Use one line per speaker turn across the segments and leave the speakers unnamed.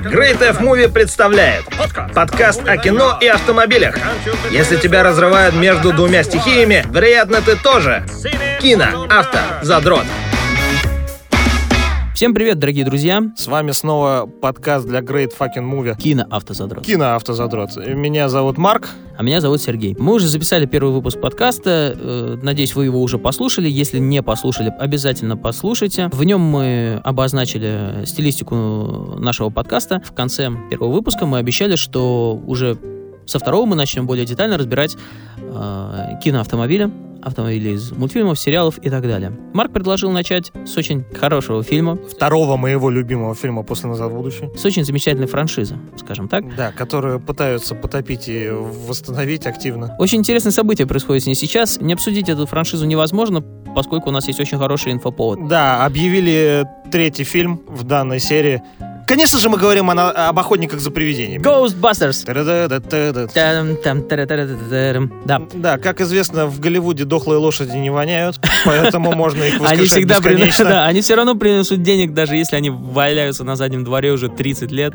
Great F Movie представляет подкаст о кино и автомобилях. Если тебя разрывают между двумя стихиями, вероятно, ты тоже. Кино, авто, задрот.
Всем привет, дорогие друзья.
С вами снова подкаст для Great Fucking Movie.
Кино Автозадрот.
Кино Автозадрот. Меня зовут Марк.
А меня зовут Сергей. Мы уже записали первый выпуск подкаста. Э, Надеюсь, вы его уже послушали. Если не послушали, обязательно послушайте. В нем мы обозначили стилистику нашего подкаста. В конце первого выпуска мы обещали, что уже со второго мы начнем более детально разбирать э, киноавтомобили, автомобили из мультфильмов, сериалов и так далее. Марк предложил начать с очень хорошего фильма,
Второго моего любимого фильма «После назад в будущее».
с очень замечательной франшизы, скажем так.
Да, которые пытаются потопить и восстановить активно.
Очень интересное событие происходит с ней сейчас. Не обсудить эту франшизу невозможно, поскольку у нас есть очень хороший инфоповод.
Да, объявили третий фильм в данной серии. Конечно же, мы говорим о, об охотниках за привидениями.
Ghostbusters! Да.
Да, как известно, в Голливуде дохлые лошади не воняют, поэтому можно их
Они
воскрешать
всегда приносят,
бесконечно.
да, они все равно принесут денег, даже если они валяются на заднем дворе уже 30 лет.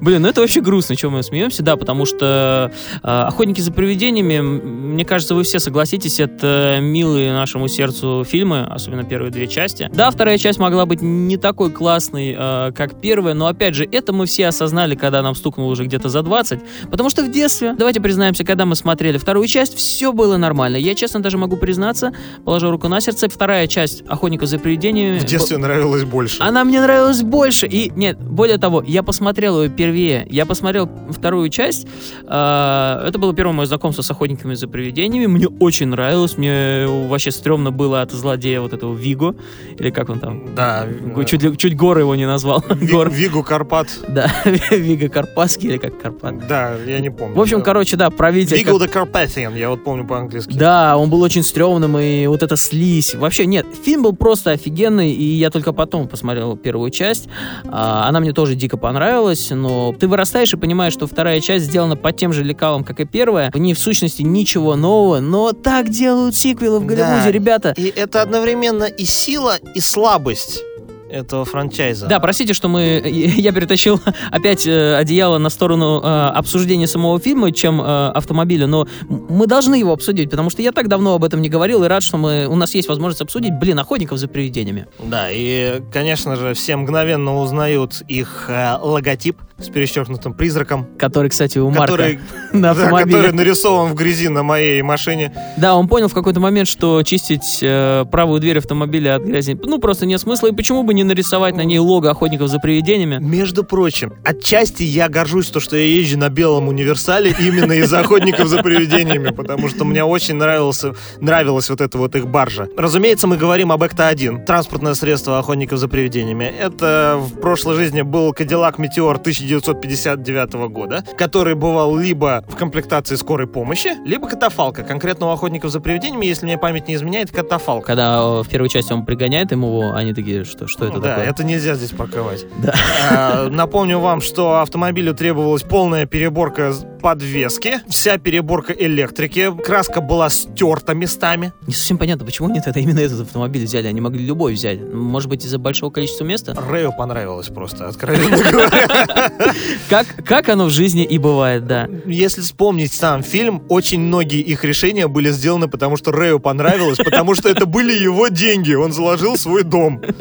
Блин, ну это вообще грустно, чем мы смеемся, да, потому что э, «Охотники за привидениями», мне кажется, вы все согласитесь, это милые нашему сердцу фильмы, особенно первые две части. Да, вторая часть могла быть не такой классной, э, как первая, но опять же, это мы все осознали, когда нам стукнуло уже где-то за 20, потому что в детстве, давайте признаемся, когда мы смотрели вторую часть, все было нормально. Я, честно, даже могу признаться, положа руку на сердце, вторая часть «Охотников за привидениями»
В детстве нравилось больше.
она мне нравилась больше. И нет, более того, я посмотрел ее первее. Я посмотрел вторую часть. А, Это было первое мое знакомство с охотниками за привидениями. Мне очень нравилось. Мне вообще стрёмно было от злодея вот этого Виго. Или как он там?
Да.
Чуть, чуть Гора его не назвал.
Ви-
Гор.
Вигу Карпат.
Да, Виго Карпатский или как Карпат.
Да, я не помню.
В общем, короче, да, правитель.
Вигл the Carpathian, я вот помню по-английски.
Да, он был очень стрёмным, и вот эта слизь. Вообще, нет, фильм был просто офигенный, и я только потом посмотрел первую часть. А, Она мне тоже дико понравилась, но ты вырастаешь и понимаешь, что вторая часть сделана под тем же лекалом, как и первая. В ней, в сущности, ничего нового, но так делают сиквелы в Голливуде,
Да.
ребята.
И это одновременно и сила, и слабость этого франчайза.
Да, простите, что мы я перетащил опять э, одеяло на сторону э, обсуждения самого фильма, чем э, автомобиля, но мы должны его обсудить, потому что я так давно об этом не говорил и рад, что мы у нас есть возможность обсудить, блин, охотников за привидениями.
Да, и, конечно же, все мгновенно узнают их э, логотип с перечеркнутым призраком,
Который, кстати, у Марка
который,
на
да,
автомобиле.
который нарисован в грязи на моей машине.
Да, он понял в какой-то момент, что чистить э, правую дверь автомобиля от грязи, ну, просто нет смысла, и почему бы не нарисовать на ней лого охотников за привидениями?
Между прочим, отчасти я горжусь, то, что я езжу на белом универсале именно из-за охотников за привидениями, потому что мне очень нравился, нравилась вот эта вот их баржа. Разумеется, мы говорим об Экта-1, транспортное средство охотников за привидениями. Это в прошлой жизни был Кадиллак Метеор 1959 года, который бывал либо в комплектации скорой помощи, либо катафалка. Конкретно у охотников за привидениями, если мне память не изменяет, катафалка.
Когда э, в первой части он пригоняет ему они такие, что, что это
да,
такое?
это нельзя здесь парковать.
Да.
А, Напомню вам, что автомобилю требовалась полная переборка подвески, вся переборка электрики, краска была стерта местами.
Не совсем понятно, почему они тогда именно этот автомобиль взяли, они могли любой взять. Может быть, из-за большого количества места?
Рэю понравилось просто, откровенно говоря.
Как, оно в жизни и бывает, да.
Если вспомнить сам фильм, очень многие их решения были сделаны, потому что Рэю понравилось, потому что это были его деньги, он заложил свой дом.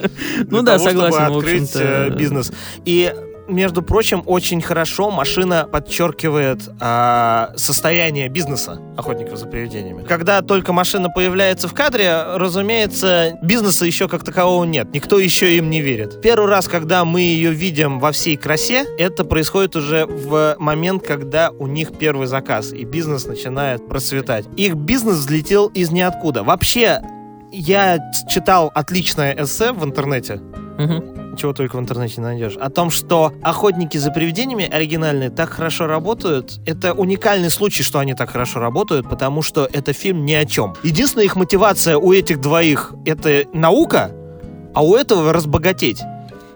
Ну да,
чтобы
согласен, в
открыть э, бизнес. И между прочим, очень хорошо машина подчеркивает а, состояние бизнеса охотников за привидениями. Когда только машина появляется в кадре, разумеется, бизнеса еще как такового нет. Никто еще им не верит. Первый раз, когда мы ее видим во всей красе, это происходит уже в момент, когда у них первый заказ, и бизнес начинает процветать. Их бизнес взлетел из ниоткуда. Вообще, я читал отличное эссе в интернете,
Мгм.
Чего только в интернете не найдешь, о том, что охотники за привидениями оригинальные так хорошо работают. Это уникальный случай, что они так хорошо работают, потому что это фильм ни о чем. Единственная их мотивация у этих двоих — это наука, а у этого разбогатеть.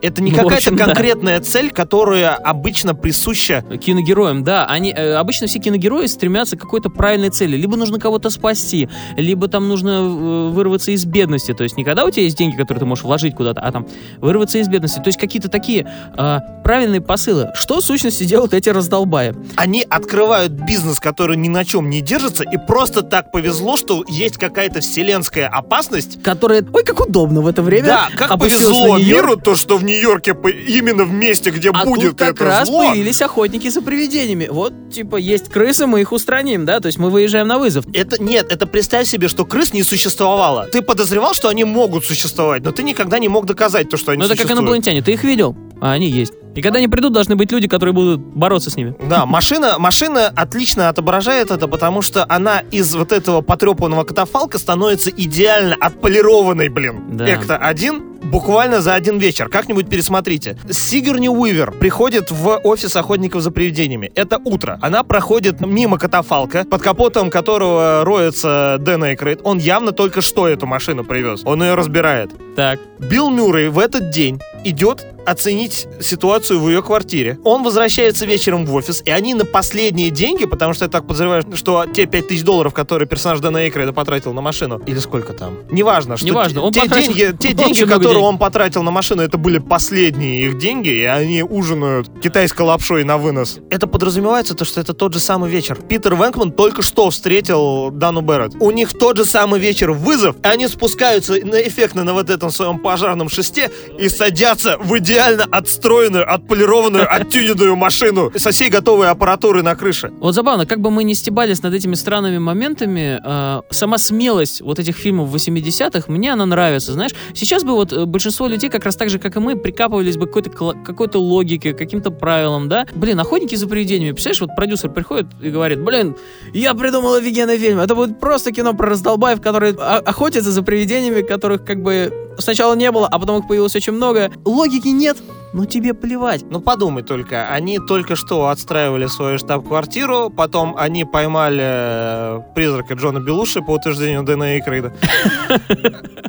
Это не
Ну,
какая-то
общем, да.
конкретная цель, которая обычно присуща
Киногероям, да, они э, обычно все киногерои стремятся к какой-то правильной цели. Либо нужно кого-то спасти, либо там нужно э, вырваться из бедности. То есть не когда у тебя есть деньги, которые ты можешь вложить куда-то, а там вырваться из бедности. То есть какие-то такие э, правильные посылы. Что в сущности делают эти раздолбаи?
они открывают бизнес, который ни на чем не держится, и просто так повезло, что есть какая-то вселенская опасность.
Которые, ой, как удобно в это время.
Да, как повезло миру, то, что в Нью-Йорке именно в месте, где
А
будет
тут как
это
раз
зло,
появились охотники за привидениями. Вот, типа, есть крысы, мы их устраним, да? То есть мы выезжаем на вызов.
Это нет, это представь себе, что крыс не существовало. Ты подозревал, что они могут существовать, но ты никогда не мог доказать то, что они
Ну это как
существуют.
инопланетяне, ты их видел? А они есть. И когда они придут, должны быть люди, которые будут бороться с ними.
Да, машина, машина отлично отображает это, потому что она из вот этого потрепанного катафалка становится идеально отполированной, блин.
Да.
Экта-1 буквально за один вечер. Как-нибудь пересмотрите. Сигурни Уивер приходит в офис охотников за привидениями. Это утро. Она проходит мимо катафалка, под капотом которого роется Дэн Эйкрейд. Он явно только что эту машину привез. Он ее разбирает.
Так.
Билл Мюррей в этот день идет оценить ситуацию в ее квартире. Он возвращается вечером в офис, и они на последние деньги, потому что я так подозреваю, что те 5000 долларов, которые персонаж Дэна Эйкрейда потратил на машину, или сколько там, неважно, что
Неважно,
те-
он
те,
потратил
деньги, те деньги, которые
денег.
он потратил на машину, это были последние их деньги, и они ужинают китайской лапшой на вынос. Это подразумевается, то, что это тот же самый вечер. Питер Венкман только что встретил Дану Берретт. У них тот же самый вечер вызов, и они спускаются на эффектно на вот этом своем пожарном шесте и садятся в идеально отстроенную, отполированную, оттюненную машину со всей готовой аппаратурой на крыше.
Вот забавно, как бы мы не стебались над этими странными моментами, э, сама смелость вот этих фильмов 80-х, мне она нравится, знаешь. Сейчас бы вот э, большинство людей, как раз так же, как и мы, прикапывались бы какой-то, какой-то логике, каким-то правилам, да. Блин, охотники за привидениями, представляешь, вот продюсер приходит и говорит, блин, я придумал офигенный фильм, это будет просто кино про раздолбаев, которые о- охотятся за привидениями, которых как бы сначала не было, а потом их появилось очень много. Логики нет, но тебе плевать.
Ну подумай только, они только что отстраивали свою штаб-квартиру, потом они поймали э, призрака Джона Белуши по утверждению Дэна Эйкрейда.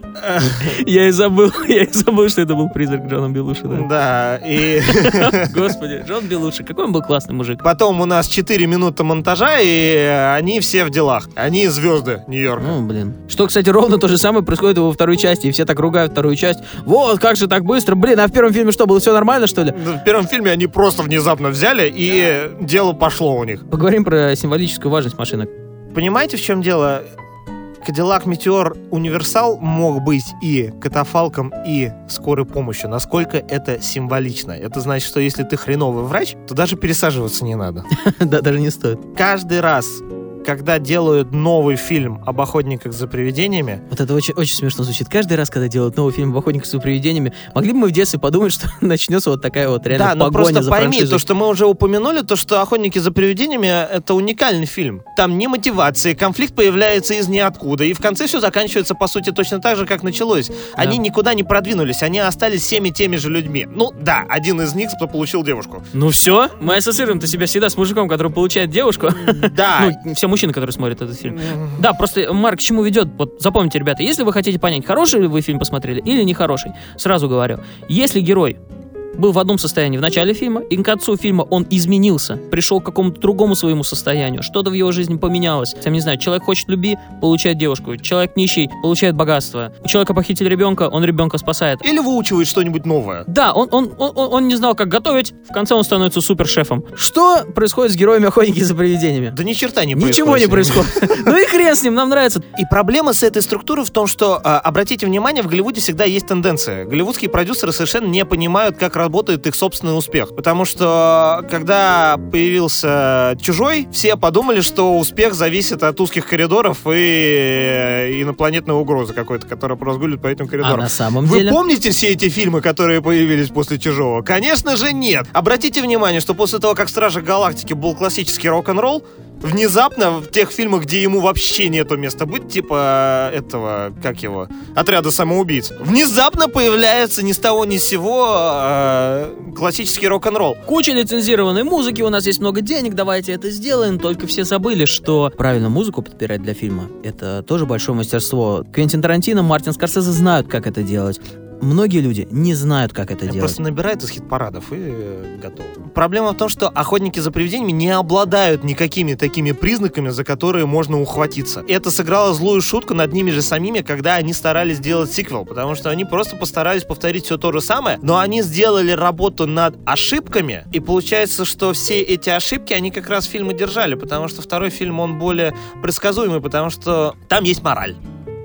Я и забыл, я и забыл, что это был призрак Джона Белуши, да.
Да, и
Господи, Джон Белуши, какой он был классный мужик.
потом у нас 4 минуты монтажа, и они все в делах. Они звезды Нью-Йорка.
Ну, блин. Что, кстати, ровно то же самое происходит во второй части, и все так ругают вторую часть. Вот, как же так быстро? Блин, а в первом фильме что, было все нормально, что ли?
В первом фильме они просто внезапно взяли, и дело пошло у них.
Поговорим про символическую важность машинок.
Понимаете, в чем дело? Кадиллак Метеор Универсал мог быть и катафалком, и скорой помощью. Насколько это символично. Это значит, что если ты хреновый врач, то даже пересаживаться не надо.
Да, даже не стоит.
Каждый раз, когда делают новый фильм об охотниках за привидениями,
Вот это очень, очень смешно звучит. Каждый раз, когда делают новый фильм об охотниках за привидениями, могли бы мы в детстве подумать, что начнется вот такая вот реально
да, но
погоня
просто
за
пойми,
франшизой.
то, что мы уже упомянули, то, что «Охотники за привидениями» — это уникальный фильм. Там ни мотивации, конфликт появляется из ниоткуда, и в конце все заканчивается, по сути, точно так же, как началось. Они никуда не продвинулись, они остались всеми теми же людьми. Ну, да, один из них получил девушку.
Ну все, мы ассоциируем-то себя всегда с мужиком, который получает девушку.
Да.
Ну, все мужчины, которые смотрят этот фильм. Да, просто Марк к чему ведет? Вот запомните, ребята, если вы хотите понять, хороший ли вы фильм посмотрели или нехороший, сразу говорю, если герой был в одном состоянии в начале фильма, и к концу фильма он изменился, пришел к какому-то другому своему состоянию, что-то в его жизни поменялось. Я не знаю, человек хочет любви, получает девушку, человек нищий, получает богатство. У человека похитили ребенка, он ребенка спасает.
Или выучивает что-нибудь новое.
Да, он, он, он, он- он не знал, как готовить, в конце он становится супер-шефом. Что происходит с героями охотники за привидениями?
Да ни черта не
Ничего не
происходит.
Ну и хрен с ним, нам нравится.
И проблема с этой структурой в том, что, а, обратите внимание, в Голливуде всегда есть тенденция. Голливудские продюсеры совершенно не понимают, как работает их собственный успех. Потому что, когда появился «Чужой», все подумали, что успех зависит от узких коридоров и э, инопланетной угрозы какой-то, которая разгуливает по этим
А
коридорам.
на самом
Вы
деле...
помните все эти фильмы, которые появились после «Чужого»? Конечно же нет. Обратите внимание, что после того, как в «Стражах Галактики» был классический рок-н-ролл, внезапно в тех фильмах, где ему вообще нету места быть, типа э, этого, как его, отряда самоубийц, внезапно появляется ни с того ни с сего э, классический рок-н-ролл.
Куча лицензированной музыки, у нас есть много денег, давайте это сделаем. Только все забыли, что правильно музыку подбирать для фильма — это тоже большое мастерство. Квентин Тарантино, Мартин Скорсезе знают, как это делать. Многие люди не знают, как это делать.
Просто набирает из хит-парадов и э, готово. Проблема в том, что охотники за привидениями не обладают никакими такими признаками, за которые можно ухватиться. И это сыграло злую шутку над ними же самими, когда они старались сделать сиквел, потому что они просто постарались повторить все то же самое, но они сделали работу над ошибками, и получается, что все эти ошибки, они как раз фильмы держали, потому что второй фильм, он более предсказуемый, потому что там есть мораль.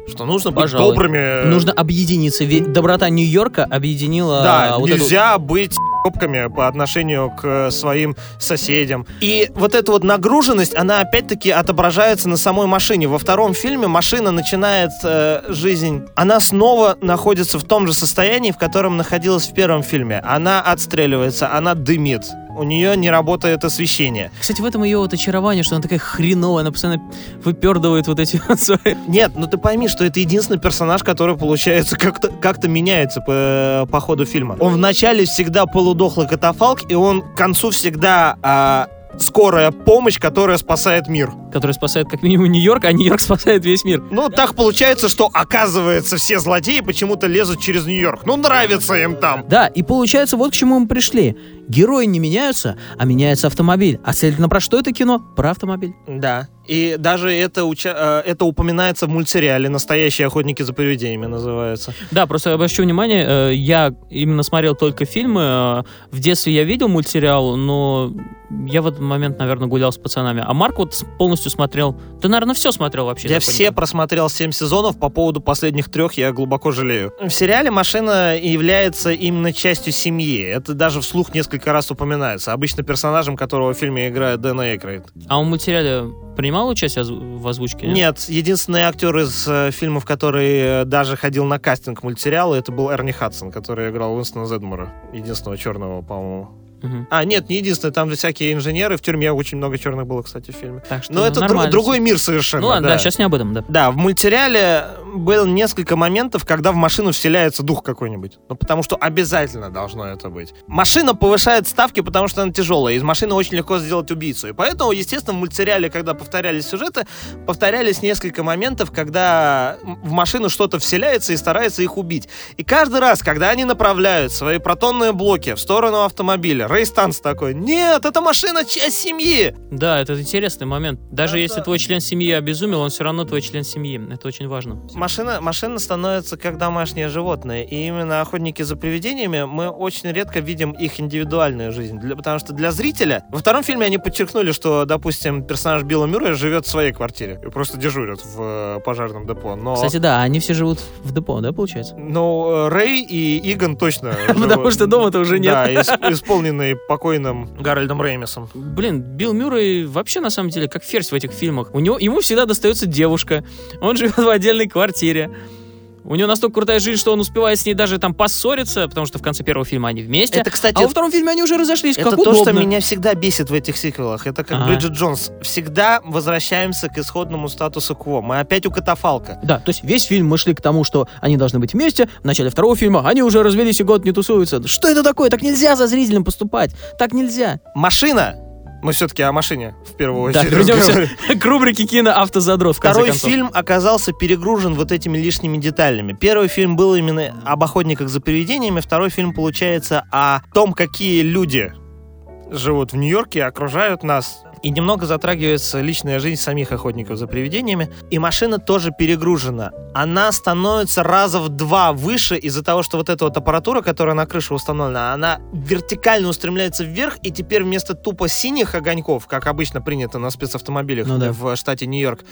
Что нужно быть
Пожалуй.
добрыми.
Нужно объединиться. Ведь доброта Нью-Йорка объединила
Да,
вот эту-
нельзя быть копками по отношению к своим соседям. И вот эта вот нагруженность, она опять-таки отображается на самой машине. Во втором фильме машина начинает э, жизнь, она снова находится в том же состоянии, в котором находилась в первом фильме. Она отстреливается, она дымит. У нее не работает освещение.
Кстати, в этом ее вот очарование, что она такая хреновая, она постоянно выпердывает вот эти вот свои...
Нет, ну ты пойми, что это единственный персонаж, который, получается, как-то как меняется по, по ходу фильма. Он вначале всегда полудохлый катафалк, и он к концу всегда а, скорая помощь, которая спасает мир.
который спасает как минимум Нью-Йорк, а Нью-Йорк спасает весь мир.
Ну, так получается, что, оказывается, все злодеи почему-то лезут через Нью-Йорк. Ну, нравится им там.
Да, и получается, вот к чему мы пришли. Герои не меняются, а меняется автомобиль. А следовательно, про что это кино? Про автомобиль.
Да. И даже это, уча- э, это упоминается в мультсериале «Настоящие охотники за привидениями» называется.
Да, просто обращу внимание, э, я именно смотрел только фильмы. э, В детстве я видел мультсериал, но я в этот момент, наверное, гулял с пацанами. А Марк вот полностью смотрел. Ты, наверное, все смотрел вообще.
Я все просмотрел 7 сезонов, по поводу последних трех я глубоко жалею. В сериале машина является именно частью семьи. Это даже вслух несколько раз упоминается. Обычно персонажем, которого в фильме играет Дэн Эйкрейд.
А он в мультсериале принимал участие в озвучке?
Нет, единственный актер из э, фильмов, который э, даже ходил на кастинг мультсериала, это был Эрни Хадсон, который играл Уинстона Зедмора, единственного черного, по-моему.
Мгм.
А, нет, не единственный, там же всякие инженеры. В тюрьме очень много черных было, кстати, в фильме.
Так что
Но это дру- другой мир совершенно.
Ну ладно, да, сейчас не об этом, да.
Да, в мультсериале было несколько моментов, когда в машину вселяется дух какой-нибудь. Ну, потому что обязательно должно это быть. Машина повышает ставки, потому что она тяжелая. Из машины очень легко сделать убийцу. И поэтому, естественно, в мультсериале, когда повторялись сюжеты, повторялись несколько моментов, когда в машину что-то вселяется и старается их убить. И каждый раз, когда они направляют свои протонные блоки в сторону автомобиля, Рэй Станс такой, нет, это машина часть семьи.
Да, это интересный момент. Даже
Да,
если твой член семьи обезумел, он все равно твой член семьи. Это очень важно.
Машина, машина становится как домашнее животное. И именно охотники за привидениями мы очень редко видим их индивидуальную жизнь. Для- потому что для зрителя... Во втором фильме они подчеркнули, что, допустим, персонаж Билла Мюррея живет в своей квартире. И просто дежурит в э, пожарном депо. Но...
Кстати, да, они все живут в депо, да, получается?
Э, Рэй и Игон точно
Потому что дома-то уже нет.
Да, ис- исполненные покойным Гарольдом Реймисом.
Блин, Билл Мюррей вообще на самом деле как ферзь в этих фильмах. У него, ему всегда достается девушка. Он живет в отдельной квартире. У него настолько крутая жизнь, что он успевает с ней даже там поссориться, потому что в конце первого фильма они вместе.
Это, кстати,
а во втором фильме они уже разошлись,
Это
как
то,
удобно.
что меня всегда бесит в этих сиквелах. Это как
Ага.
Бриджит Джонс. Всегда возвращаемся к исходному статусу кво. Мы опять у катафалка.
Да, то есть весь фильм мы шли к тому, что они должны быть вместе. В начале второго фильма они уже развелись и год не тусуются. Что это такое? Так нельзя за зрителем поступать. Так нельзя.
Машина. Мы все-таки о машине в первую
Да,
очередь.
вернемся
разговариваем.
к рубрике кино «Автозадрот» в конце
Второй фильм оказался перегружен вот этими лишними деталями. Первый фильм был именно об охотниках за привидениями, второй фильм получается о том, какие люди живут в Нью-Йорке, окружают нас. И немного затрагивается личная жизнь самих охотников за привидениями. И машина тоже перегружена. Она становится раза в два выше из-за того, что вот эта вот аппаратура, которая на крыше установлена, она вертикально устремляется вверх, и теперь вместо тупо синих огоньков, как обычно принято на спецавтомобилях
Ну да.
в штате Нью-Йорк,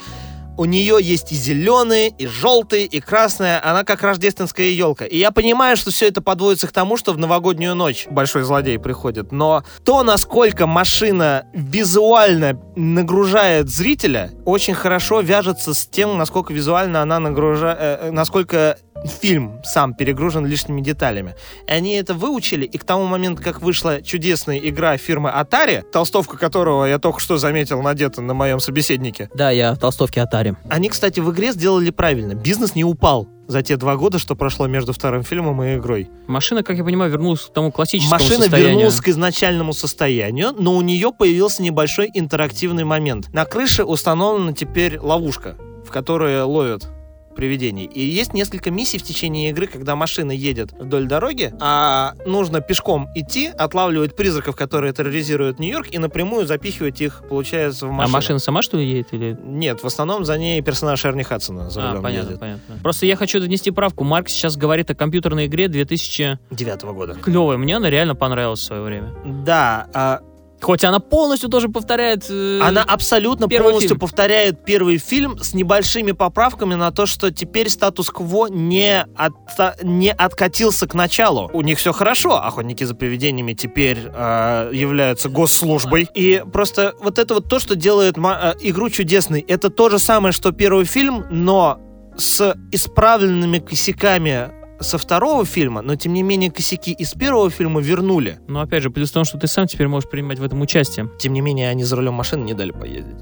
у нее есть и зеленые, и желтые, и красная. Она как рождественская елка. И я понимаю, что все это подводится к тому, что в новогоднюю ночь большой злодей приходит. Но то, насколько машина визуально нагружает зрителя, очень хорошо вяжется с тем, насколько визуально она нагружает... насколько фильм сам перегружен лишними деталями. И они это выучили, и к тому моменту, как вышла чудесная игра фирмы Atari, толстовка которого я только что заметил надета на моем собеседнике,
Да, я в толстовке Атари.
они, кстати, в игре сделали правильно. Бизнес не упал за те два года, что прошло между вторым фильмом и игрой.
Машина, как я понимаю, вернулась к тому классическому
Машина
состоянию.
вернулась к изначальному состоянию, но у нее появился небольшой интерактивный момент. На крыше установлена теперь ловушка, в которой ловят привидений. И есть несколько миссий в течение игры, когда машина едет вдоль дороги, а нужно пешком идти, отлавливать призраков, которые терроризируют Нью-Йорк, и напрямую запихивать их, получается, в машину.
А машина сама что ли едет или...
Нет, в основном за ней персонаж Эрни Хадсона за
А, понятно,
едет.
понятно. Просто я хочу внести правку. Марк сейчас говорит о компьютерной игре 2000...
Девятого года.
Клевая. Мне она реально понравилась в свое время.
Да, а,
Хоть она полностью тоже повторяет... э,
она абсолютно полностью
фильм.
повторяет первый фильм с небольшими поправками на то, что теперь статус-кво не, от- не откатился к началу. У них все хорошо, охотники за привидениями теперь э, являются госслужбой. И просто вот это вот то, что делает э, игру чудесной, это то же самое, что первый фильм, но с исправленными косяками со второго фильма, но тем не менее косяки из первого фильма вернули.
Ну, опять же, плюс в том, что ты сам теперь можешь принимать в этом участие.
Тем не менее, они за рулем машины не дали поездить.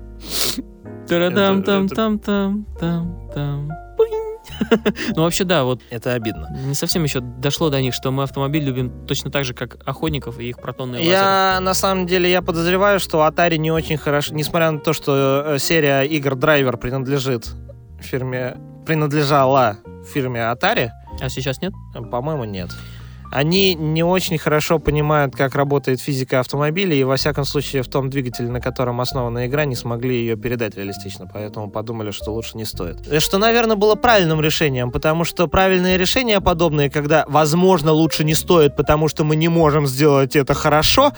Тарадам там там там там там Ну, вообще, да, вот
Это обидно.
не совсем еще дошло до них, что мы автомобиль любим точно так же, как охотников и их протонные лазеры.
Я, на самом деле, я подозреваю, что Atari не очень хорошо, несмотря на то, что э, серия игр Драйвер принадлежит фирме, принадлежала фирме Atari,
А сейчас нет?
э, по-моему, нет. Они не очень хорошо понимают, как работает физика автомобиля, и, во всяком случае, в том двигателе, на котором основана игра, не смогли ее передать реалистично, поэтому подумали, что лучше не стоит. Э, Что, наверное, было правильным решением, потому что правильные решения подобные, когда, возможно, лучше не стоит, потому что мы не можем сделать это хорошо,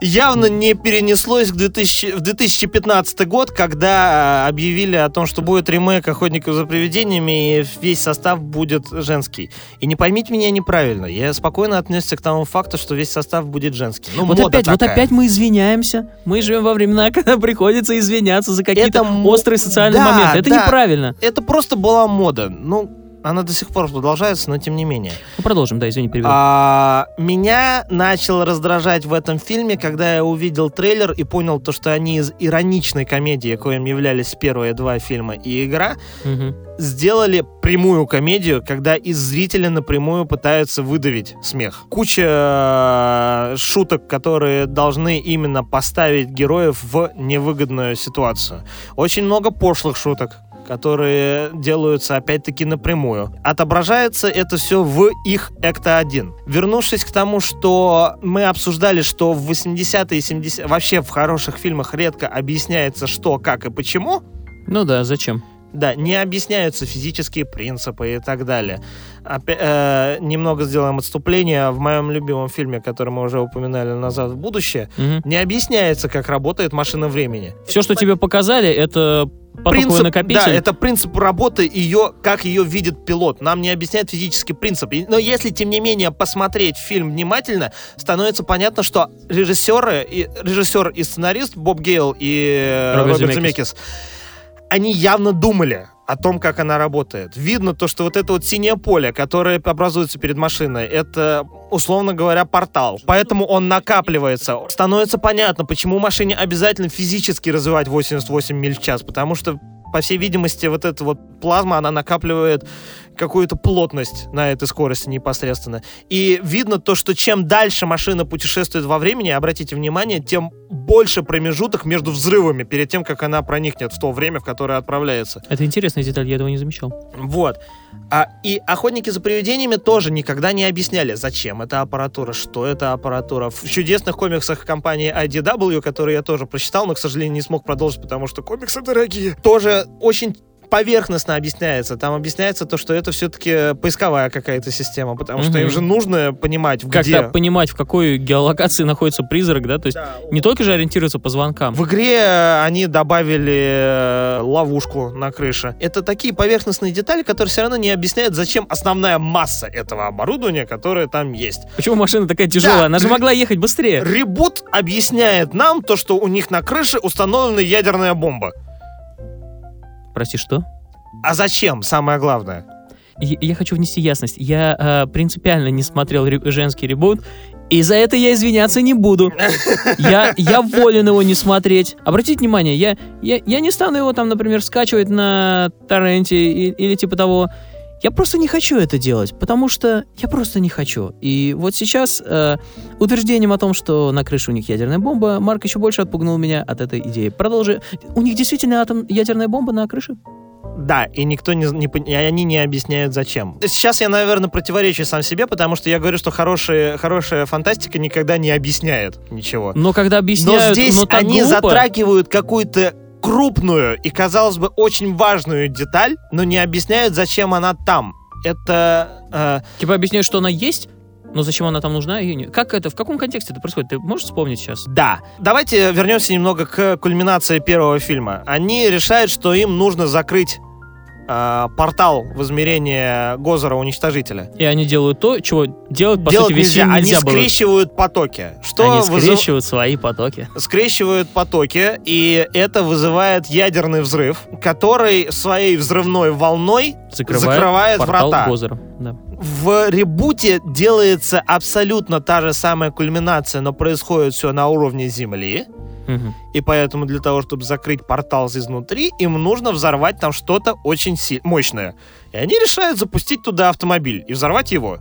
явно не перенеслось к 2000 в 2015 год, когда э, объявили о том, что будет ремейк «Охотников за привидениями», и весь состав будет женский. И не поймите меня неправильно, я спокойно отнесся к тому факту, что весь состав будет женский. Ну,
Вот опять, вот
такая.
опять мы извиняемся. Мы живем во времена, когда приходится извиняться за какие-то
Это
острые социальные
Да,
моменты. Это
да.
неправильно.
Это просто была мода. Ну, она до сих пор продолжается, но тем не менее.
Ну, продолжим, да, извини, перебил.
А, меня начал раздражать в этом фильме, когда я увидел трейлер и понял то, что они из ироничной комедии, коим являлись первые два фильма и игра,
Мгм.
сделали прямую комедию, когда из зрителя напрямую пытаются выдавить смех. Куча э, шуток, которые должны именно поставить героев в невыгодную ситуацию. Очень много пошлых шуток которые делаются опять-таки напрямую. Отображается это все в их Экта 1. Вернувшись к тому, что мы обсуждали, что в 80-е и 70 вообще в хороших фильмах редко объясняется что, как и почему,
Ну да, зачем?
Да, не объясняются физические принципы и так далее. Опя- э, немного сделаем отступление. В моем любимом фильме, который мы уже упоминали «Назад в будущее», не объясняется, как работает машина времени.
Все, что тебе показали, это
Принцип,
накопитель.
да, это принцип работы ее, как ее видит пилот. Нам не объясняет физический принцип. Но если, тем не менее, посмотреть фильм внимательно, становится понятно, что режиссеры, и, режиссер и сценарист Боб Гейл и э,
Роберт
Роберт,
Земекис.
Земекис, они явно думали о том, как она работает. Видно то, что вот это вот синее поле, которое образуется перед машиной, это, условно говоря, портал. Поэтому он накапливается. Становится понятно, почему машине обязательно физически развивать 88 миль в час, потому что по всей видимости, вот эта вот плазма, она накапливает какую-то плотность на этой скорости непосредственно. И видно то, что чем дальше машина путешествует во времени, обратите внимание, тем больше промежуток между взрывами перед тем, как она проникнет в то время, в которое отправляется.
Это интересная деталь, я этого не замечал.
Вот. А, и охотники за привидениями тоже никогда не объясняли, зачем эта аппаратура, что это аппаратура. В чудесных комиксах компании IDW, которые я тоже прочитал, но, к сожалению, не смог продолжить, потому что комиксы дорогие, тоже очень поверхностно объясняется. Там объясняется то, что это все-таки поисковая какая-то система, потому что
Мгм.
им же нужно понимать,
Как-то
где...
понимать, в какой геолокации находится призрак, да? То есть не только же ориентироваться по звонкам.
В игре э, они добавили э, ловушку на крыше. Это такие поверхностные детали, которые все равно не объясняют, зачем основная масса этого оборудования, которое там есть.
Почему машина такая тяжелая?
Да.
Она же могла ехать быстрее.
Ребут объясняет нам то, что у них на крыше установлена ядерная бомба.
Прости, что?
А зачем, самое главное?
Я, я хочу внести ясность. Я э, принципиально не смотрел ре- женский ребут, и за это я извиняться не буду. Я, я волен его не смотреть. Обратите внимание, я, я, я не стану его там, например, скачивать на торренте и- или типа того. Я просто не хочу это делать, потому что я просто не хочу. И вот сейчас э, утверждением о том, что на крыше у них ядерная бомба, Марк еще больше отпугнул меня от этой идеи. Продолжи. У них действительно атом ядерная бомба на крыше?
Да, и никто не, не они не объясняют зачем. Сейчас я, наверное, противоречу сам себе, потому что я говорю, что хорошая, хорошая фантастика никогда не объясняет ничего.
Но когда
Но
объясняют,
здесь
но так
они
глупо,
затрагивают какую-то крупную и, казалось бы, очень важную деталь, но не объясняют, зачем она там. Это... э,
Типа объясняют, что она есть, но зачем она там нужна? Как это, в каком контексте это происходит? Ты можешь вспомнить сейчас?
Да. Давайте вернемся немного к кульминации первого фильма. Они решают, что им нужно закрыть э, портал в измерение Гозера Уничтожителя.
И они делают то, чего делать, по
Делать
сути,
нельзя.
фильм
Они
нельзя было.
скрещивают потоки. Что
Они
вызыв-
скрещивают свои потоки.
скрещивают потоки, и это вызывает ядерный взрыв, который своей взрывной волной
Закрывает,
закрывает
портал
врата.
Гозера. Да.
В ребуте делается абсолютно та же самая кульминация, но происходит все на уровне Земли. И поэтому для того, чтобы закрыть портал изнутри, им нужно взорвать там что-то очень мощное. И они решают запустить туда автомобиль и взорвать его.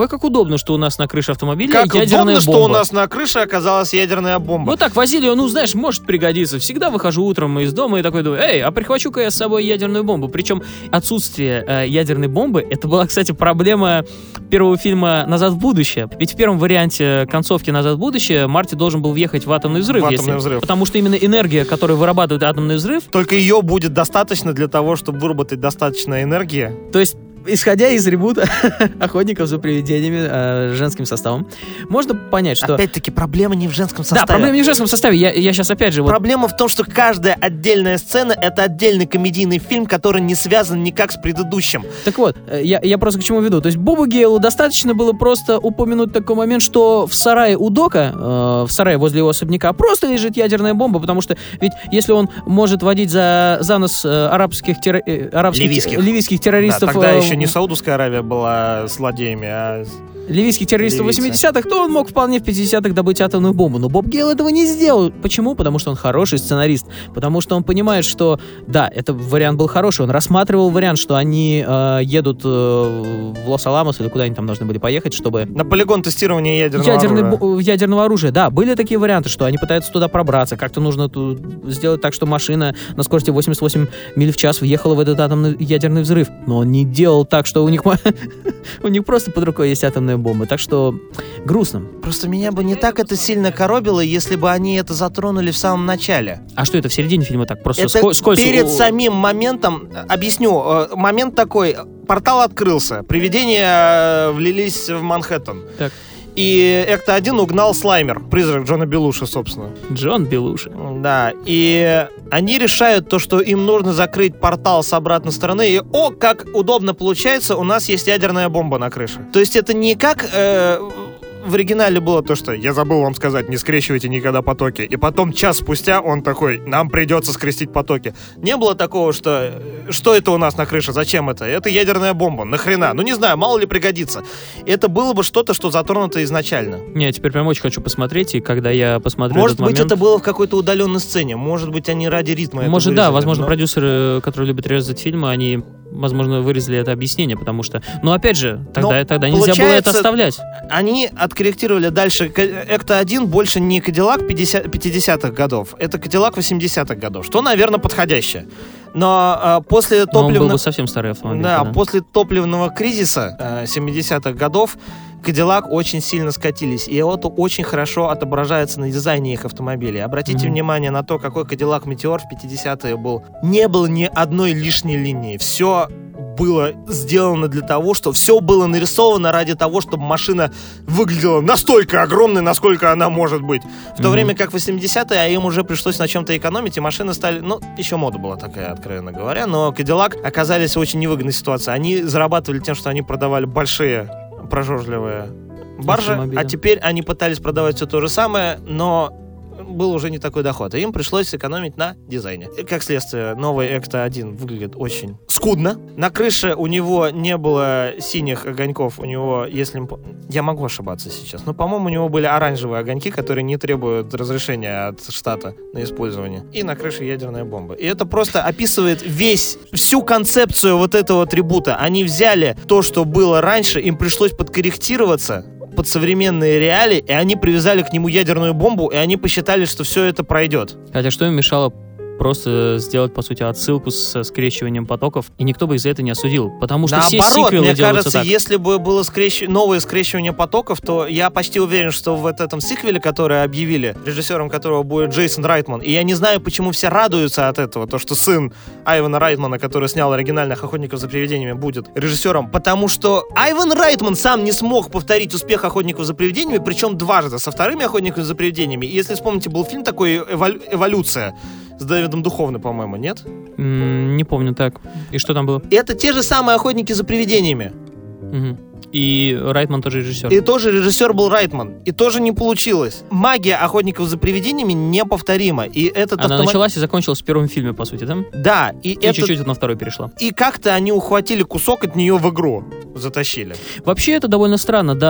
Ой, как удобно, что у нас на крыше автомобиля
Как
ядерная
удобно,
бомба.
что у нас на крыше оказалась ядерная бомба.
Ну так, возили ну знаешь, может пригодиться. Всегда выхожу утром из дома и такой думаю, эй, а прихвачу-ка я с собой ядерную бомбу. Причем отсутствие э, ядерной бомбы, это была, кстати, проблема первого фильма «Назад в будущее». Ведь в первом варианте концовки «Назад в будущее» Марти должен был въехать в атомный взрыв.
В
если-
атомный взрыв.
Потому что именно энергия, которую вырабатывает атомный взрыв,
Только ее будет достаточно для того, чтобы выработать достаточно энергии.
То есть, исходя из ребута охотников за привидениями э, женским составом, можно понять, что...
Опять-таки, проблема не в женском составе.
Да, проблема не в женском составе. Я, я сейчас опять же... Вот,
Проблема в том, что каждая отдельная сцена — это отдельный комедийный фильм, который не связан никак с предыдущим.
Так вот, э, я, я просто к чему веду. То есть Бобу Гейлу достаточно было просто упомянуть такой момент, что в сарае у Дока, э, в сарае возле его особняка, просто лежит ядерная бомба, потому что ведь если он может водить за, за нос э, арабских, терро- э, арабских
Ливийских.
ливийских террористов...
Да, тогда
э,
еще не Саудовская Аравия была злодеями, а...
ливийских террористов в
Ливийцы.
80-х, то он мог вполне в 50-х добыть атомную бомбу. Но Боб Гейл этого не сделал. Почему? Потому что он хороший сценарист. Потому что он понимает, что да, это вариант был хороший. Он рассматривал вариант, что они э, едут э, в Лос-Аламос или куда они там должны были поехать, чтобы
На полигон тестирования ядерного
Ядерный
оружия.
бо- ядерного оружия, да, были такие варианты, что они пытаются туда пробраться, как-то нужно ту- сделать так, что машина на скорости 88 миль в час въехала в этот атомный ядерный взрыв. Но он не делал так, что у них у них просто под рукой есть атомная бомба. Так что грустно.
Просто меня бы не так это сильно коробило, если бы они это затронули в самом начале.
А что это в середине фильма так просто
Это
ско- скользко-
перед самим моментом, э, объясню, э, момент такой, портал открылся, привидения э, влились в Манхэттен.
Так.
И Экта-1 угнал Слаймер, призрак Джона Белуши, собственно.
Джон Белуши.
Да, и они решают то, что им нужно закрыть портал с обратной стороны, и о, как удобно получается, у нас есть ядерная бомба на крыше. То есть это не как э, в оригинале было то, что я забыл вам сказать, не скрещивайте никогда потоки. И потом час спустя он такой, нам придется скрестить потоки. Не было такого, что э, что это у нас на крыше, зачем это? Это ядерная бомба, нахрена? Ну не знаю, мало ли пригодится. Это было бы что-то, что затронуто изначально.
Не, я теперь прям очень хочу посмотреть, и когда я посмотрю
Может быть,
момент...
это было в какой-то удаленной сцене. Может быть, они ради ритма это
Может, да, возможно,
но-
продюсеры, которые любят резать фильмы, они, возможно, вырезали это объяснение, потому что... Но опять же, тогда,
Но
тогда нельзя было это оставлять.
Они откорректировали дальше. К- Экта-1 больше не Кадиллак 50 50-х годов. Это Кадиллак 80-х годов. Что, наверное, подходяще. Но а, после
Но он был
топливного...
бы совсем старый автомобиль.
Да,
тогда.
после топливного кризиса э, 70-х годов Кадиллак очень сильно скатились, и это очень хорошо отображается на дизайне их автомобилей. Обратите
Мгм.
внимание на то, какой Кадиллак Метеор в 50-е был. Не было ни одной лишней линии. Все было сделано для того, что все было нарисовано ради того, чтобы машина выглядела настолько огромной, насколько она может быть. В то
Мгм.
время как в 80-е, а им уже пришлось на чем-то экономить, и машины стали... Ну, еще мода была такая, откровенно говоря, но Кадиллак оказались в очень невыгодной ситуации. Они зарабатывали тем, что они продавали большие прожорливые баржи,
Автомобили.
а теперь они пытались продавать все то же самое, но был уже не такой доход. И им пришлось экономить на дизайне. И, как следствие, новый Экта 1 выглядит очень скудно. На крыше у него не было синих огоньков. У него, если... Я могу ошибаться сейчас, но, по-моему, у него были оранжевые огоньки, которые не требуют разрешения от штата на использование. И на крыше ядерная бомба. И это просто описывает весь, всю концепцию вот этого трибута. Они взяли то, что было раньше, им пришлось подкорректироваться под современные реалии, и они привязали к нему ядерную бомбу, и они посчитали, что все это пройдет.
Хотя что им мешало просто сделать, по сути, отсылку с скрещиванием потоков, и никто бы из-за это не осудил. Потому что все
Наоборот,
сиквелы
мне кажется,
так.
если бы было скрещ... новое скрещивание потоков, то я почти уверен, что в этом сиквеле, который объявили, режиссером которого будет Джейсон Райтман, и я не знаю, почему все радуются от этого, то, что сын Айвана Райтмана, который снял оригинальных «Охотников за привидениями», будет режиссером, потому что Айван Райтман сам не смог повторить успех «Охотников за привидениями», причем дважды, со вторыми «Охотниками за привидениями». И если вспомните, был фильм такой «Эволю- «Эволюция», с Дэвидом Духовным, по-моему, нет?
М, Не помню так. И что там было?
И это те же самые «Охотники за привидениями».
Мгм. И Райтман тоже режиссер.
И тоже режиссер был Райтман. И тоже не получилось. Магия охотников за привидениями неповторима. И этот
Она
автомат-
началась и закончилась в первом фильме, по сути, да?
Да, и,
И
это...
чуть-чуть вот на второй перешла.
И как-то они ухватили кусок от нее в игру. Затащили.
Вообще это довольно странно, да.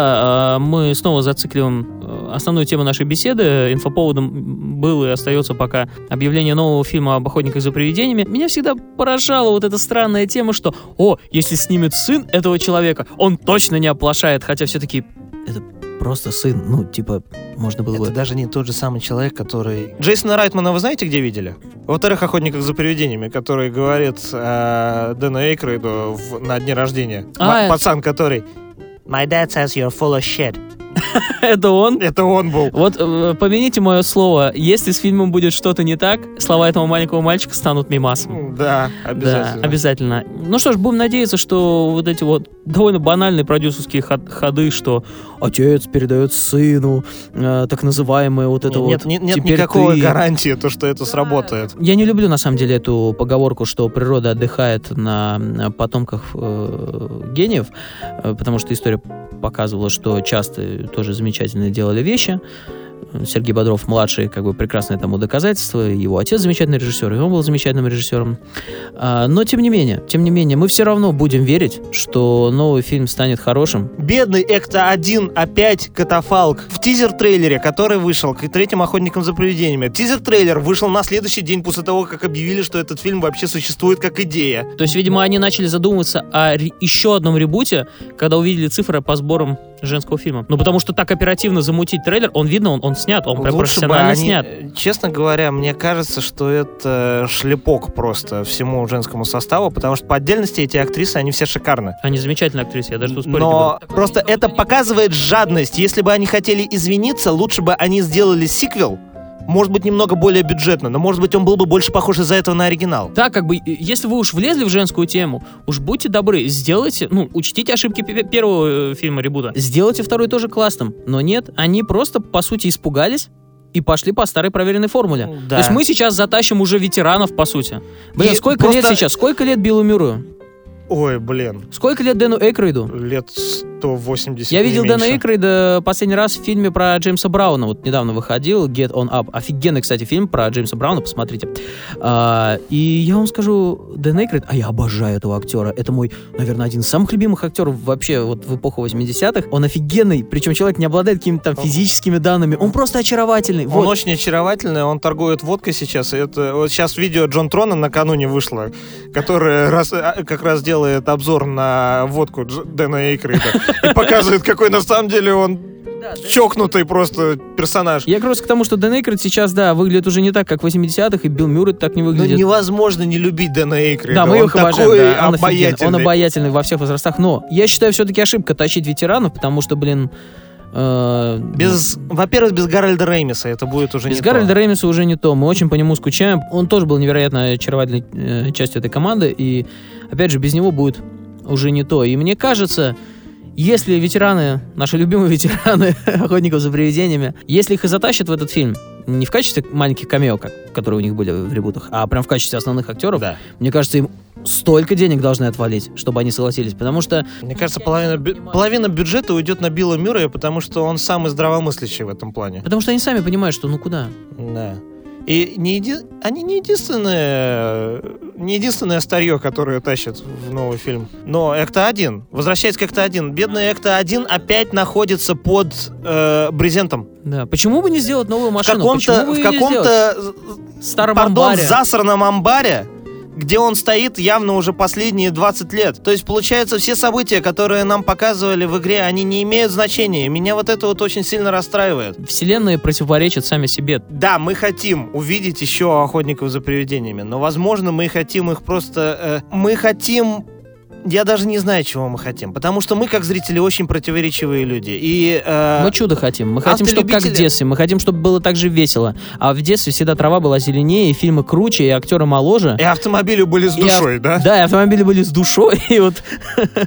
а, Мы снова зацикливаем э, основную тему нашей беседы. Инфоповодом был и остается пока объявление нового фильма об охотниках за привидениями. Меня всегда поражала вот эта странная тема, что, о, если снимет сын этого человека, он точно не оплошает, хотя все-таки это просто сын, ну, типа, можно было
Это
бы...
даже не тот же самый человек, который... Джейсона Райтмана вы знаете, где видели? Во вторых «Охотниках за привидениями», который говорит э, Дэну Эйкрейду в- на дне рождения.
А,
М-
это-
Пацан, который... My dad says you're full of shit.
это он?
Это он был.
Вот э, помяните мое слово, если с фильмом будет что-то не так, слова этого маленького мальчика станут мимасом.
Да, обязательно.
Да, обязательно. Ну что ж, будем надеяться, что вот эти вот довольно банальные продюсерские ход- ходы, что отец передает сыну, э, так называемое вот это
нет,
вот.
нет, нет
«теперь
никакой
ты».
гарантии, то, что это сработает.
Я не люблю на самом деле эту поговорку, что природа отдыхает на на потомках э, гениев, э, потому что история показывала, что часто тоже замечательно делали вещи. Сергей Бодров младший, как бы прекрасное тому доказательство. Его отец замечательный режиссер, и он был замечательным режиссером. А, Но тем не менее, тем не менее, мы все равно будем верить, что новый фильм станет хорошим.
Бедный Экта-1 опять катафалк. В тизер-трейлере, который вышел к третьим охотникам за привидениями. Тизер-трейлер вышел на следующий день после того, как объявили, что этот фильм вообще существует как идея.
То есть, видимо, они начали задумываться о еще одном ребуте, когда увидели цифры по сборам женского фильма. Ну, потому что так оперативно замутить трейлер, он видно, он, он снят, он прям
Лучше бы
профессионально
они-
снят.
Честно говоря, мне кажется, что это шлепок просто всему женскому составу, потому что по отдельности эти актрисы, они все шикарны.
Они замечательные актрисы, я даже тут спорить не
Но
буду.
просто это показывает жадность. Если бы они хотели извиниться, лучше бы они сделали сиквел, может быть, немного более бюджетно, но, может быть, он был бы больше похож из-за этого на оригинал.
Да, как бы, если вы уж влезли в женскую тему, уж будьте добры, сделайте, ну, учтите ошибки пе- первого э, фильма ребута. Сделайте второй тоже классным. Но нет, они просто, по сути, испугались и пошли по старой проверенной формуле.
Да.
То есть мы сейчас затащим уже ветеранов, по сути. Блин,
И
сколько лет
просто-
сейчас? Сколько лет Биллу Мюррею?
Ой, блин,
Сколько лет Дэну Эйкрейду?
лет 180
Я
не
видел Дэна. Эйкрейда последний раз в фильме про Джеймса Брауна. Вот недавно выходил Get On Up. Офигенный, кстати, фильм про Джеймса Брауна, посмотрите. А, и я вам скажу, Дэн Эйкрейд, а я обожаю этого актера. Это мой, наверное, один из самых любимых актеров вообще вот в эпоху 80-х. Он офигенный, причем человек не обладает какими-то там физическими данными. Он просто очаровательный.
Он
Вот.
очень очаровательный, он торгует водкой сейчас. Это вот сейчас видео JonTron 'а накануне вышло, которое раз, а, как раз делает обзор на водку Дэна Эйкрейда и показывает, какой на самом деле он чокнутый просто персонаж.
Я просто к тому, что Дэн Эйкрейд сейчас, да, выглядит уже не так, как в 80-х, и Билл Мюррей так не
Ну,
выглядит.
невозможно не любить Дэна Эйкрейда.
Да, мы их обожаем, да, он, офигенный.
обаятельный.
он обаятельный во всех возрастах, но я считаю все-таки ошибка тащить ветеранов, потому что, блин, э,
Без, во-первых, без Гарольда Реймиса это будет уже
без
не
Гарольда
то.
Реймиса уже не то. Мы очень по нему скучаем. Он тоже был невероятно очаровательной э, частью этой команды, и опять же без него будет уже не то. И мне кажется, если ветераны, наши любимые ветераны охотников за привидениями, если их и затащат в этот фильм, не в качестве маленьких камео, как, которые у них были в ребутах, а прям в качестве основных актеров,
Да.
мне кажется, им столько денег должны отвалить, чтобы они согласились. Потому что
Мне кажется, половина, бю- половина бюджета уйдет на Билла Мюррея, потому что он самый здравомыслящий в этом плане.
Потому что они сами понимают, что ну куда.
Да. И не еди- они не единственное, не единственное старье, которое тащат в новый фильм. Но Экта-1, возвращаясь к Экта-1, бедный Экта-1 опять находится под э, брезентом.
Да. Почему бы не сделать новую
В
машину? Почему
каком-то, в каком-то
старом
пардон,
амбаре.
засранном амбаре, где он стоит явно уже последние 20 лет. То есть, получается, все события, которые нам показывали в игре, они не имеют значения. Меня вот это вот очень сильно расстраивает.
Вселенные противоречат сами себе.
Да, мы хотим увидеть еще охотников за привидениями, но, возможно, мы хотим их просто... Э, мы хотим я даже не знаю, чего мы хотим. Потому что мы, как зрители, очень противоречивые люди. И, э,
мы чудо хотим. Мы хотим, чтобы как в детстве. Мы хотим, чтобы было так же весело. А в детстве всегда трава была зеленее, и фильмы круче, и актеры моложе.
И автомобили были с душой,
и,
да?
Да, и автомобили были с душой. И вот...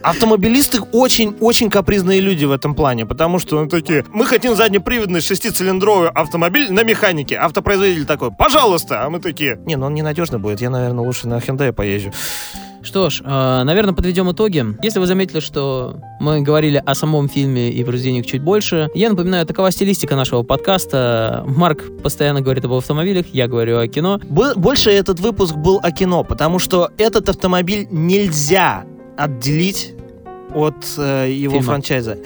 Автомобилисты очень-очень капризные люди в этом плане, потому что они такие, мы хотим заднеприводный шестицилиндровый автомобиль на механике. Автопроизводитель такой, пожалуйста. А мы такие, не, ну он ненадежно будет, я, наверное, лучше на Hyundai поезжу.
Что ж, э, наверное, подведем итоги. Если вы заметили, что мы говорили о самом фильме и произведениях чуть больше, я напоминаю, такова стилистика нашего подкаста. Марк постоянно говорит об автомобилях, я говорю о кино.
Больше этот выпуск был о кино, потому что этот автомобиль нельзя отделить от э, его Фильма. франчайза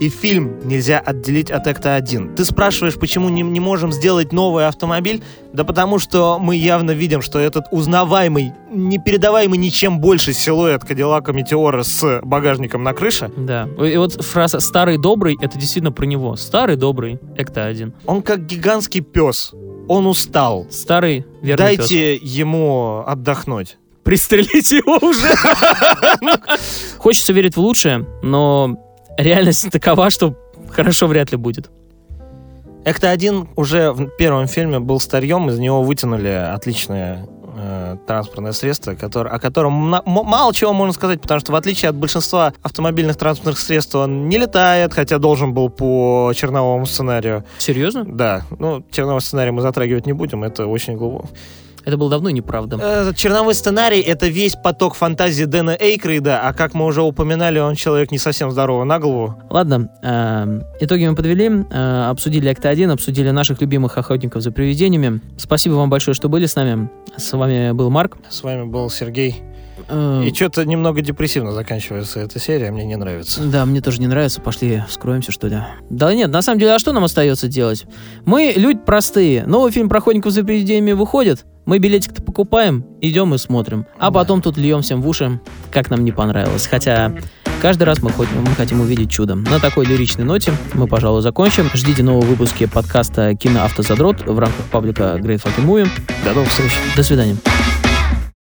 и фильм нельзя отделить от Акта 1. Ты спрашиваешь, почему не, не можем сделать новый автомобиль? Да потому что мы явно видим, что этот узнаваемый, непередаваемый ничем больше силуэт Кадиллака Метеора с багажником на крыше.
Да. И вот фраза «старый добрый» — это действительно про него. Старый добрый Экта 1.
Он как гигантский пес. Он устал.
Старый верный
Дайте пес. ему отдохнуть
пристрелите его уже. Хочется верить в лучшее, но реальность такова, что хорошо вряд ли будет.
Экта-1 уже в первом фильме был старьем, из него вытянули отличное э, транспортное средство, который, о котором мало чего можно сказать, потому что в отличие от большинства автомобильных транспортных средств он не летает, хотя должен был по черновому сценарию.
Серьезно?
Да. Ну, черновой сценарий мы затрагивать не будем, это очень глубоко.
Это было давно неправда.
Э, черновой сценарий — это весь поток фантазии Дэна Эйкрейда, а как мы уже упоминали, он человек не совсем здоровый на голову.
Ладно, э, итоги мы подвели, э, обсудили Акт 1, обсудили наших любимых охотников за привидениями. Спасибо вам большое, что были с нами. С вами был Марк.
С вами был Сергей. Э, И что-то немного депрессивно заканчивается эта серия, мне не нравится.
Да, мне тоже не нравится. Пошли вскроемся, что ли. Да нет, на самом деле, а что нам остается делать? Мы люди простые. Новый фильм про охотников за привидениями выходит. Мы билетик-то покупаем, идем и смотрим. А потом тут льем всем в уши, как нам не понравилось. Хотя каждый раз мы, хоть, мы хотим увидеть чудо. На такой лиричной ноте мы, пожалуй, закончим. Ждите новые выпуски подкаста «Киноавтозадрот» в рамках паблика Great Fucking Movie.
До новых встреч.
До свидания.